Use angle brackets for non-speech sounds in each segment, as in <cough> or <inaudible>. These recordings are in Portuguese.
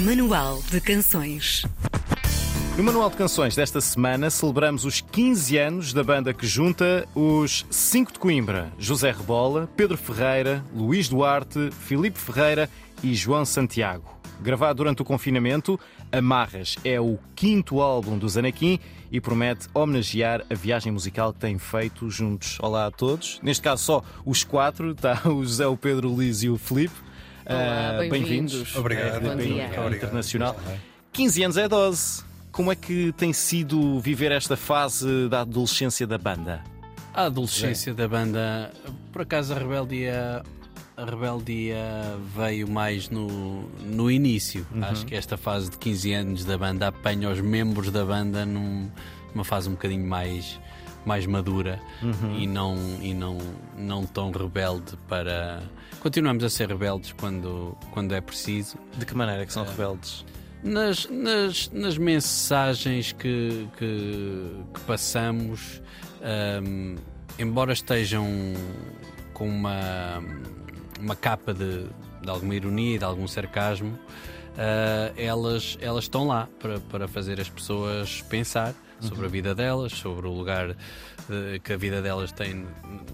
Manual de Canções. No Manual de Canções desta semana celebramos os 15 anos da banda que junta os 5 de Coimbra: José Rebola, Pedro Ferreira, Luís Duarte, Filipe Ferreira e João Santiago. Gravado durante o confinamento, Amarras é o quinto álbum do Zanequim e promete homenagear a viagem musical que têm feito juntos. Olá a todos. Neste caso, só os quatro: está o José, o Pedro, o Liz e o Filipe. Olá, Uh, bem-vindos. Obrigado. Bom dia. Internacional. 15 anos é dose. Como é que tem sido viver esta fase da adolescência da banda? A adolescência da banda, por acaso a rebeldia, a rebeldia veio mais no, no início. Acho que esta fase de 15 anos da banda apanha os membros da banda num- numa fase um bocadinho mais, mais madura e, não, e não, não tão rebelde para. Continuamos a ser rebeldes quando, quando é preciso. De que maneira que são rebeldes? Nas, nas, nas mensagens que, que, que passamos, hum, embora estejam com uma, uma capa de, de alguma ironia e de algum sarcasmo, ah, elas, elas estão lá para, para fazer as pessoas pensar sobre a vida delas, sobre o lugar eh, que a vida delas tem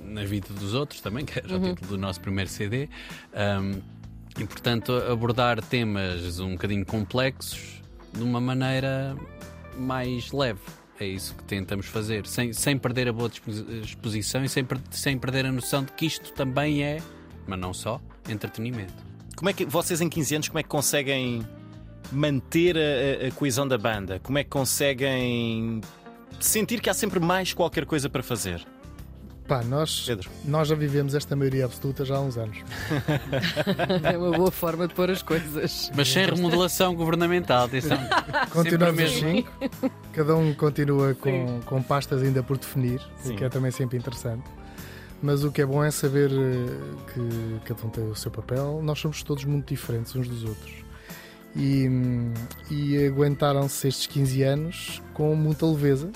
na vida dos outros também, <laughs> que era o título do nosso primeiro CD. Hum, e, portanto, abordar temas um bocadinho complexos de uma maneira mais leve. É isso que tentamos fazer, sem, sem perder a boa exposição e sem, sem perder a noção de que isto também é, mas não só, entretenimento. Como é que vocês em 15 anos como é que conseguem manter a, a- coesão da banda? Como é que conseguem sentir que há sempre mais qualquer coisa para fazer? Pá, nós, Pedro. nós já vivemos esta maioria absoluta já há uns anos. <laughs> É uma boa forma de pôr as coisas. Mas sem remodelação governamental, atenção. <laughs> Continuamos cinco, cada um continua com, com pastas ainda por definir, Sim. o que é também sempre interessante. Mas o que é bom é saber eh, que cada um tem o seu papel. Nós somos todos muito diferentes uns dos outros. E, hum, e aguentaram-se estes 15 anos com muita leveza,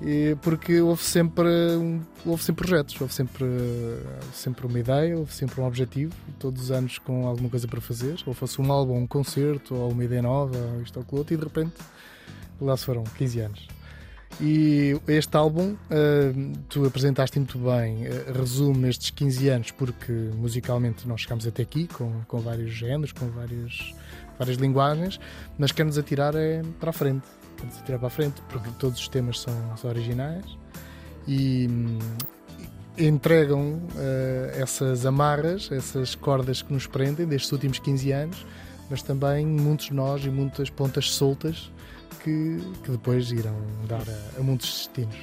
E porque houve sempre, houve sempre projetos, houve sempre, sempre uma ideia, houve sempre um objetivo, todos os anos com alguma coisa para fazer, ou fosse um álbum, um concerto, ou uma ideia nova, ou isto ou aquilo outro, e de repente lá se foram 15 anos. E este álbum, eh, tu apresentaste muito bem, eh, resume estes 15 anos, porque musicalmente nós chegamos até aqui, com, com vários géneros, com várias, várias linguagens, mas quer-nos atirar é para a frente. Quer-nos atirar para a frente, porque todos os temas são, são originais e entregam eh, essas amarras, essas cordas que nos prendem destes últimos 15 anos, mas também muitos nós e muitas pontas soltas que, que depois irão dar a, a muitos destinos.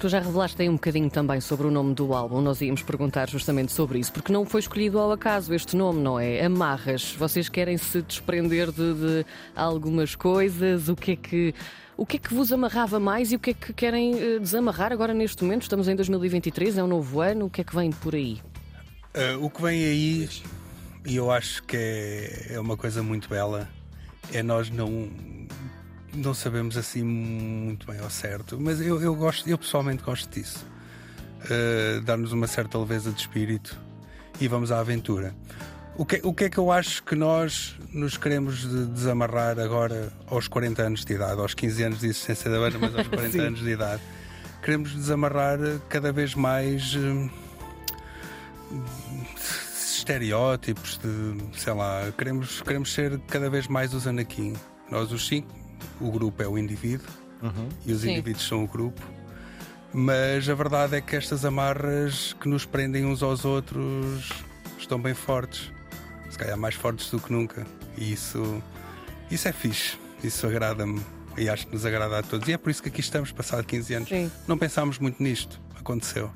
Tu já revelaste aí um bocadinho também sobre o nome do álbum. Nós íamos perguntar justamente sobre isso, porque não foi escolhido ao acaso este nome, não é? Amarras. Vocês querem se desprender de, de algumas coisas? O que é que. O que é que vos amarrava mais e o que é que querem eh, desamarrar agora neste momento? Estamos em 2023, é um novo ano, o que é que vem por aí? Uh, o que vem aí, e eu acho que é, é uma coisa muito bela, é nós não, não sabemos assim muito bem ao certo, mas eu, eu, gosto, eu pessoalmente gosto disso. Uh, Dar-nos uma certa leveza de espírito e vamos à aventura. O que, o que é que eu acho que nós nos queremos de- desamarrar agora aos 40 anos de idade, aos 15 anos de existência da banda, mas aos <laughs> 40 Sim. anos de idade? Queremos desamarrar cada vez mais. hum, estereótipos de, sei lá, queremos, queremos ser cada vez mais os Anakin. Nós, os cinco, o grupo é o indivíduo e os Sim. indivíduos são o grupo. Mas a verdade é que estas amarras que nos prendem uns aos outros estão bem fortes. Se calhar mais fortes do que nunca. E isso, isso é fixe. Isso agrada-me e acho que nos agrada a todos. E é por isso que aqui estamos, passado 15 anos. Sim. Não pensámos muito nisto. Aconteceu.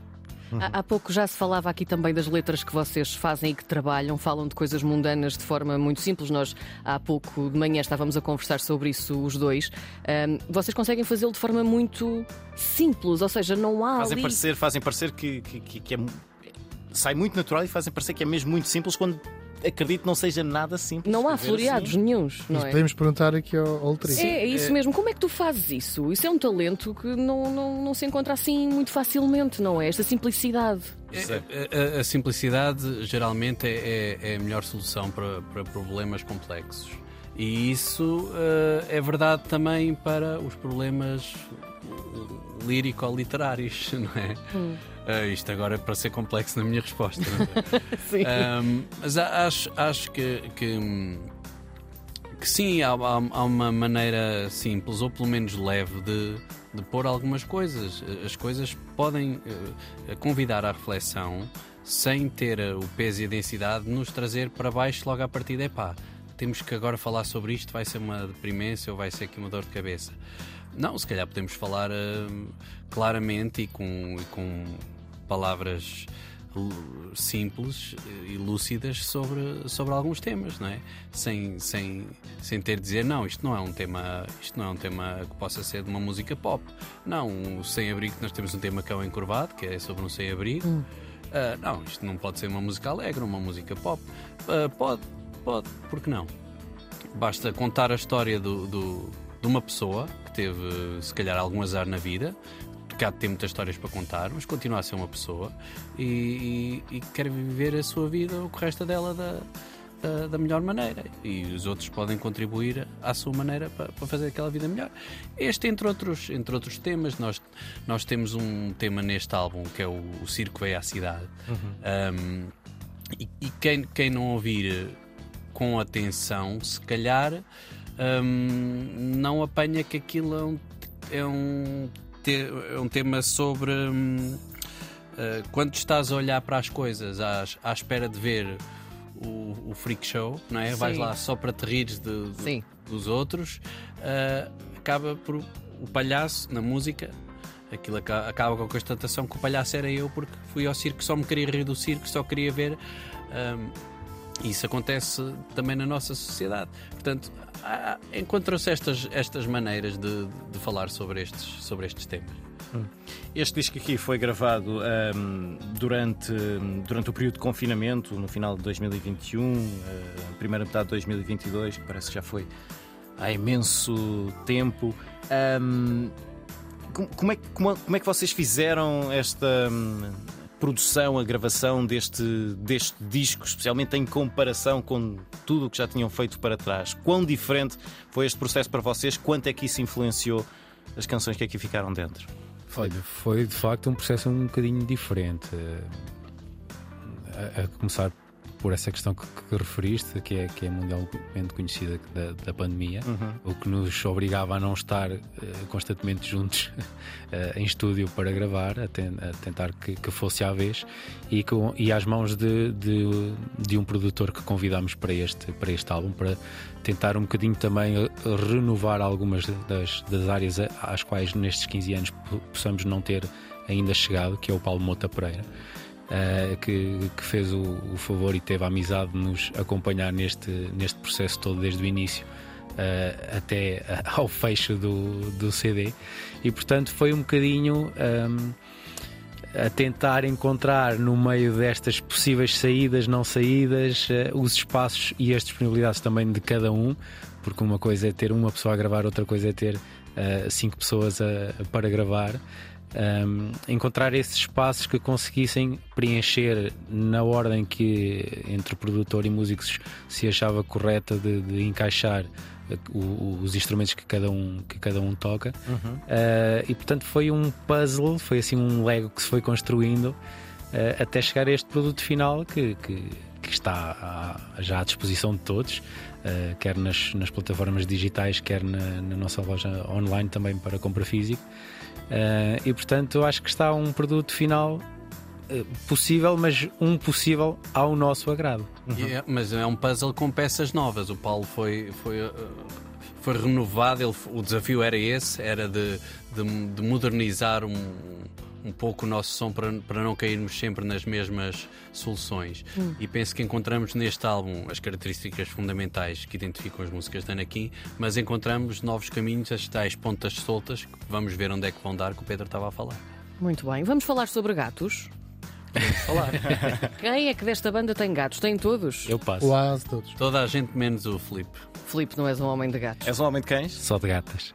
Há, há pouco já se falava aqui também das letras que vocês fazem e que trabalham, falam de coisas mundanas de forma muito simples. Nós há pouco de manhã estávamos a conversar sobre isso os dois. Ahm, vocês conseguem fazê-lo de forma muito simples, ou seja, não há Fazem ali. parecer, fazem parecer que, que, que- que é, sai muito natural e fazem parecer que é mesmo muito simples quando acredito não seja nada simples. Não há Escrever floreados assim. nenhuns, não Isso é? podemos perguntar aqui ao, ao. É, é isso mesmo. Como é que tu fazes isso? Isso é um talento que não, não, não se encontra assim muito facilmente, não é? Esta simplicidade. A, a- a simplicidade geralmente é, é- é a melhor solução para, para problemas complexos. E isso uh, é verdade também para os problemas lírico-literários, <laughs> não é? Hum. Uh, isto agora é para ser complexo na minha resposta. É? <laughs> sim. Um, mas acho, acho que, que, que sim, há, há, há, uma maneira simples, ou pelo menos leve, de, de pôr algumas coisas. As coisas podem uh, convidar à reflexão sem ter o peso e a densidade de nos trazer para baixo logo à partida. É pá, temos que agora falar sobre isto, vai ser uma deprimência ou vai ser aqui uma dor de cabeça. Não, se calhar podemos falar uh, claramente e com, e com palavras simples e lúcidas sobre, sobre alguns temas, não é? Sem, sem, sem ter de dizer, não, isto não é um tema, isto não é um tema que possa ser de uma música pop. Não, o sem abrigo, nós temos um tema cão encurvado, que é sobre um sem abrigo. Hum. Uh, não, isto não pode ser uma música alegre, uma música pop. Uh, pode, pode, porque não? Basta contar a história do, do, de uma pessoa que teve, se calhar, algum azar na vida, de ter muitas histórias para contar, mas continua a ser uma pessoa e, e, e quer viver a sua vida, o que resta dela da, da, da, melhor maneira. E os outros podem contribuir à sua maneira para, para, fazer aquela vida melhor. Este, entre outros, entre outros temas, nós, nós temos um tema neste álbum que é o, o Circo Veio à Cidade. Uhum. Um, e, e quem, quem não ouvir com atenção, se calhar um, não apanha que aquilo é um, é um é um tema sobre hum, uh, quando estás a olhar para as coisas à, à espera de ver o, o freak show, não é? Sim. Vais lá só para te rires de, de, dos outros, uh, acaba por o palhaço na música. Aquilo acaba com a constatação que o palhaço era eu porque fui ao circo, só me queria rir do circo, só queria ver. Um, isso acontece também na nossa sociedade. Portanto, encontram-se estas, estas maneiras de, de falar sobre estes, sobre estes temas. Hum. Este disco aqui foi gravado um, durante, durante o período de confinamento, no final de 2021, uh, primeira metade de 2022, que parece que já foi há imenso tempo. Um, como, é, como, como é que vocês fizeram esta. Um, produção, a gravação deste, deste disco, especialmente em comparação com tudo o que já tinham feito para trás? Quão diferente foi este processo para vocês? Quanto é que isso influenciou as canções que aqui ficaram dentro? Olha, foi de facto um processo um bocadinho diferente. A, a começar por essa questão que, que, referiste, que é, que é mundialmente conhecida da, da pandemia, uhum. o que nos obrigava a não estar uh, constantemente juntos uh, <laughs> em estúdio para gravar, a, ten, a tentar que, que, fosse à vez, e, com, e às mãos de, de, de, um produtor que convidámos para este, para este álbum, para tentar um bocadinho também eh, renovar algumas das, das áreas às quais nestes 15 anos possamos não ter ainda chegado, que é o Paulo Mota Pereira. Uh, que, que, fez o, o, favor e teve a amizade de nos acompanhar neste, neste processo todo desde o início uh, até <laughs> ao fecho do, do CD e portanto foi um bocadinho um, a tentar encontrar no meio destas possíveis saídas, não saídas, uh, os espaços e as disponibilidades também de cada um, porque uma coisa é ter uma pessoa a gravar, outra coisa é ter cinco pessoas a, para gravar um, encontrar esses espaços que conseguissem preencher na ordem que entre produtor e músicos se achava correta de, de encaixar uh, os instrumentos que cada um, que cada um toca. Uhum. Uh, e portanto foi um puzzle, foi assim um Lego que se foi construindo uh, até chegar a este produto final que, que, que está à, já à disposição de todos. Uh, quer nas, nas, plataformas digitais, quer na, na, nossa loja online também para compra física. Uh, e portanto, acho que está um produto final uh, possível, mas um possível ao nosso agrado. Uhum. Yeah, mas é um puzzle com peças novas. O Paulo foi. foi uh, foi renovado, ele, o desafio era esse, era de, de, de modernizar um, um pouco o nosso som para, para não cairmos sempre nas mesmas soluções. Hum. E penso que encontramos neste álbum as características fundamentais que identificam as músicas da Anakin, mas encontramos novos caminhos, as tais pontas soltas, que vamos ver onde é que vão dar, que o Pedro estava a falar. Muito bem, vamos falar sobre gatos. Vamos falar. <laughs> Quem é que desta banda tem gatos? Tem todos? Eu passo. Quase todos. Toda a gente menos o Felipe. Filipe, não és um homem de gatos. És um homem de cães? Só de gatas.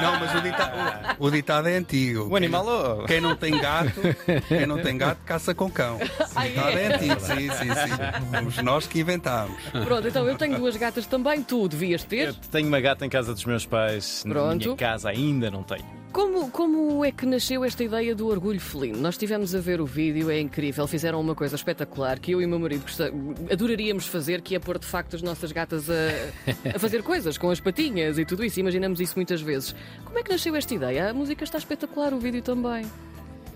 Não, mas o, dita- o- o ditado é antigo. O animal. oh. Quem não tem gato, quem não tem gato, caça com cão. <laughs> O ditado é antigo, sim, sim, sim. Fomos nós que inventámos. Pronto, então eu tenho duas gatas também, tu devias ter. Eu tenho uma gata em casa dos meus pais. Na Pronto. minha casa ainda não tenho. Como, como é que nasceu esta ideia do orgulho felino? Nós estivemos a ver o vídeo, é incrível, fizeram uma coisa espetacular que eu e o meu marido adoraríamos fazer, que é pôr de facto as nossas gatas a, a fazer coisas com as patinhas e tudo isso. Imaginamos isso muitas vezes. Como é que nasceu esta ideia? A música está espetacular, o vídeo também.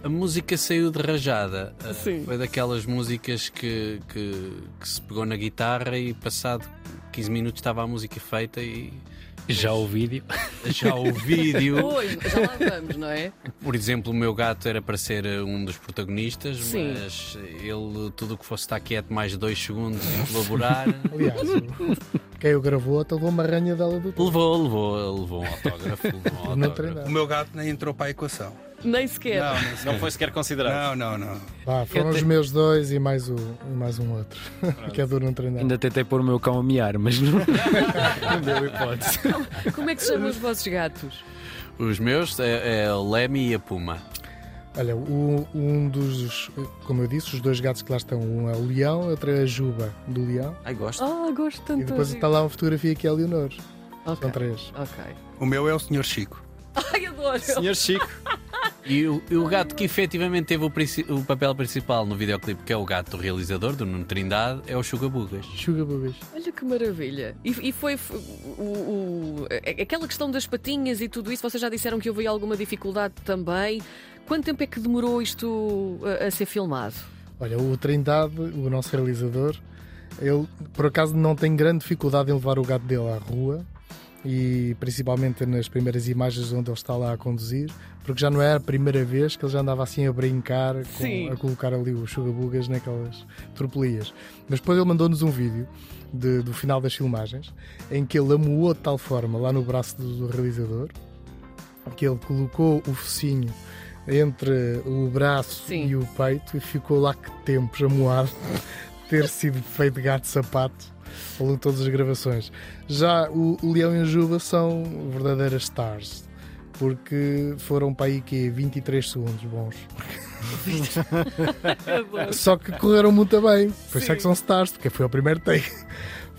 A música saiu de rajada. Uh, Sim. Foi daquelas músicas que, que, que se pegou na guitarra e passado 15 minutos estava a música feita e Já o vídeo. já o vídeo. Pois, já lá vamos, não é? Por exemplo, o meu gato era para ser uh, um dos protagonistas, Sim. mas ele, tudo o que fosse estar quieto mais de dois segundos e colaborar, <laughs> Aliás, quem o gravou até levou uma ranha dela do tempo. levou, levou, levou um autógrafo. Levou um autógrafo. O meu gato nem entrou para a equação. Nem sequer. Não, nem sequer. Não foi sequer considerado. não, não, não. Vá, foram Eu os te- meus dois e mais, o, e mais um outro. <laughs> que é duro não treinar. Ainda tentei pôr o meu cão a miar, mas não, <laughs> não deu hipótese. Como é que se chamam os vossos gatos? Os meus é, é o Lemmy e a Puma. Olha, o- um dos, como eu disse, os dois gatos que lá estão, um é o leão, outro é a juba do leão. Ai, gosto. Ah, gosto tanto. E depois de- está lá uma fotografia que é a Leonor. Ok, São três. ok. O meu é o Sr. Chico. <laughs> Ai, adoro. Senhor Chico. E o, e o gato que efetivamente teve o, o papel principal no videoclipe, que é o gato do realizador, do Nuno Trindade, é o Chugabugas. Sugar Boobies. Olha que maravilha. E, e foi o, aquela questão das patinhas e tudo isso, vocês já disseram que houve aí alguma dificuldade também. Quanto tempo é que demorou isto a, a ser filmado? Olha, o Trindade, o nosso realizador, ele por acaso não tem grande dificuldade em levar o gato dele à rua e principalmente nas primeiras imagens onde ele está lá a conduzir, porque já não é a primeira vez que ele já andava assim a brincar, com, a colocar ali os chugabugas naquelas tropelias. Mas depois ele mandou-nos um vídeo de- do final das filmagens em que ele amuou de tal forma lá no braço do, do realizador que ele colocou o focinho entre o braço Sim. e o peito e ficou lá que tempos amoado <laughs> ter sido feito gato sapato ao longo de todas as gravações. Já o, o Leão e a Juba são verdadeiras stars. Porque foram para aí que 23 segundos bons. <laughs> Só que correram muito bem. Isso é que são stars, porque foi o primeiro take.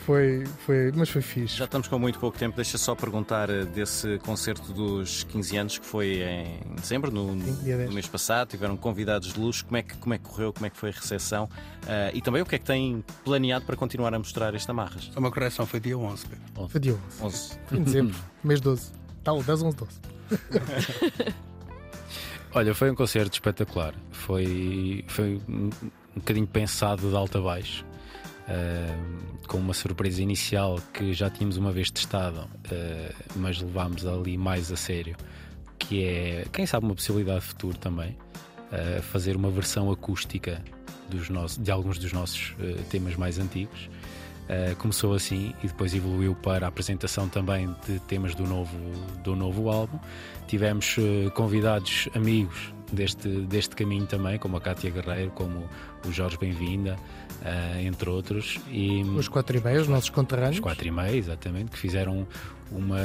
Foi, foi, mas foi fixe. Já estamos com muito pouco tempo. Deixa só perguntar eh, desse concerto dos 15 anos que foi em dezembro, no, Sim, dia 10. no mês passado. Tiveram convidados de luxo. Como é que, como é que correu? Como é que foi a recepção? Ah, e também o que é que têm planeado para continuar a mostrar este Amarras? Só uma correção, foi dia 11. Pedro. Foi dia 11. 11. Foi em dezembro, <laughs> mês 12. Tá, 10, 11, 12. Olha, foi um concerto espetacular. Foi, foi um, um bocadinho pensado de alto a baixo. Ah, com uma surpresa inicial que já tínhamos uma vez testado, ah, mas levámos ali mais a sério, que é, quem sabe, uma possibilidade de futuro também, ah, fazer uma versão acústica dos nossos, de alguns dos nossos ah, temas mais antigos. Uh, começou assim e depois evoluiu para a apresentação também de temas do novo, do novo álbum. Tivemos uh, convidados amigos deste, deste caminho também, como a Cátia Guerreiro, como o Jorge Bem-vinda, uh, entre outros. E, Os 4 e meia, os nossos conterrâneos. os quatro e meio, exatamente, que fizeram uma,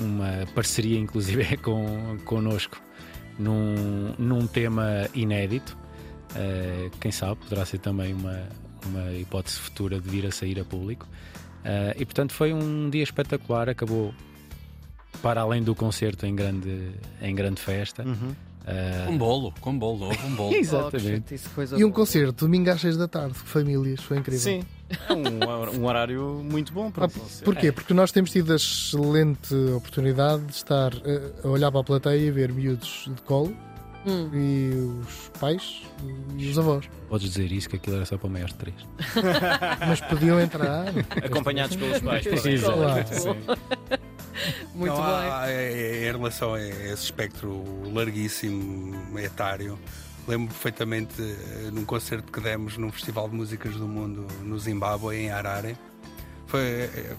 uma parceria, inclusive, <laughs> com, connosco num, num tema inédito. Uh, quem sabe poderá ser também uma, uma hipótese futura de vir a sair a público. Uh, e portanto foi um dia espetacular, acabou para além do concerto em grande, em grande festa. Uhum. Uh, Com bolo, com bolo, houve um bolo. <laughs> Exatamente. Isso, coisa E um boa. concerto, domingo às 6 da tarde, famílias, foi incrível. Sim, é um, hor- um horário muito bom para Ah, um. Porquê? Porque nós temos tido a excelente oportunidade de estar eh, a olhar para a plateia e ver miúdos de colo Hum. e os pais e os avós. Podes dizer isso, que aquilo era só para maiores de três. <laughs> Mas podiam entrar. Acompanhados pelos pais. Muito provavelmente. <laughs> Muito Não, bem. há- é- é- em relação a esse espectro larguíssimo etário, lembro perfeitamente eh, num concerto que demos num Festival de Músicas do Mundo no Zimbábue, em Harare. Foi, eh,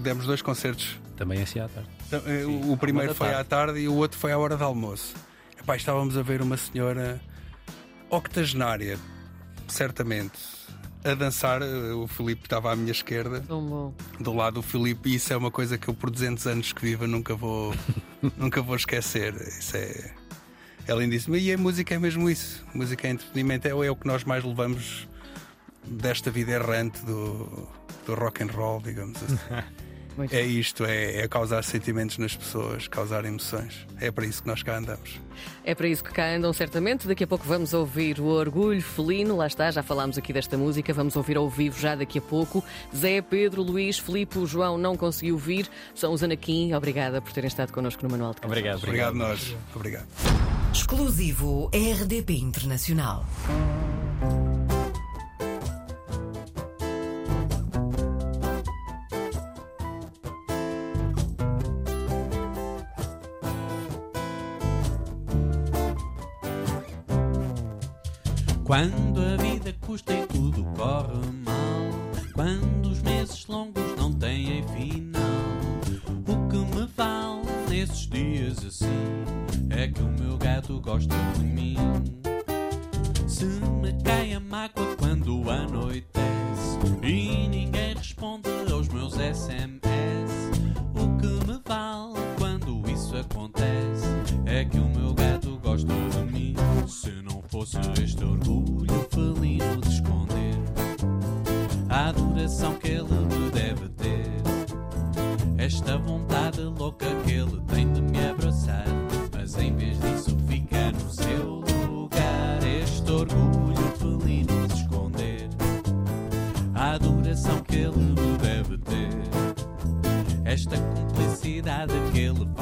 demos dois concertos. Também assim à tarde. Então, eh, Sim, o primeiro foi tarde. à tarde e o outro foi à hora de almoço. Epá, estávamos a ver uma senhora octogenária, certamente, a dançar. O Filipe estava à minha esquerda, do lado do Filipe, e isso é uma coisa que eu, por 200 anos que viva, nunca vou, <laughs> nunca vou esquecer. Isso é, é lindíssimo. E a música é mesmo isso. música é entretenimento, é, é o que nós mais levamos desta vida errante do, do rock and roll, digamos assim. <laughs> Muito É bom. isto, é, é causar sentimentos nas pessoas, causar emoções. É para isso que nós cá andamos. É para isso que cá andam, certamente. Daqui a pouco vamos ouvir o Orgulho Felino. Lá está, já falámos aqui desta música. Vamos ouvir ao vivo já daqui a pouco. Zé, Pedro, Luís, Filipe, o João não conseguiu vir. São os Anaquim. Obrigada por terem estado connosco no Manual de Canções. Obrigado. Obrigado, nós. Obrigado. Exclusivo RDP Internacional. Quando a vida custa e tudo corre mal, quando os meses longos não têm final, o que me vale nesses dias assim é que o meu gato gosta de mim.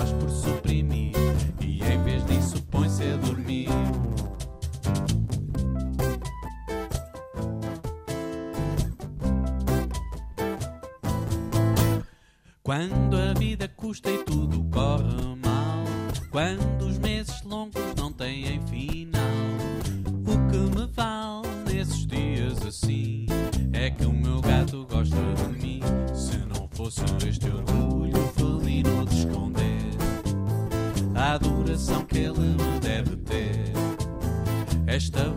Faz por suprimir. E em vez disso põe-se a dormir. Quando a vida custa e tudo corre mal Quando os meses longos não têm final O que me vale nesses dias assim Esta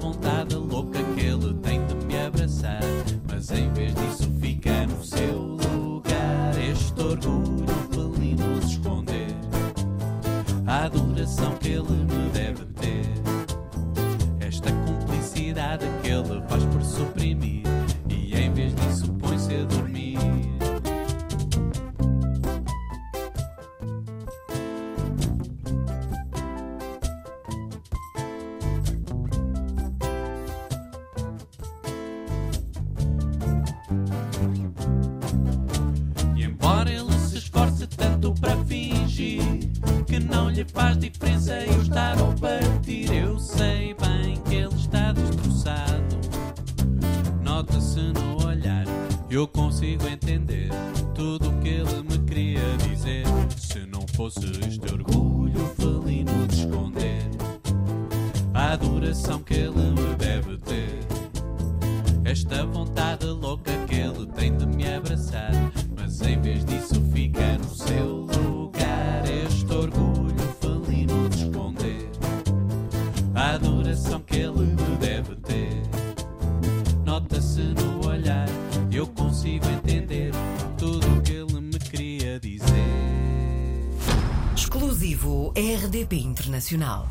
adoração que ele me deve ter. Esta vontade louca que ele tem de me abraçar, mas em vez disso fica no seu lugar. Este orgulho felino de esconder a adoração que ele me deve ter. Nota-se no olhar, eu consigo entender tudo o que ele me queria dizer. Exclusivo RDP Internacional.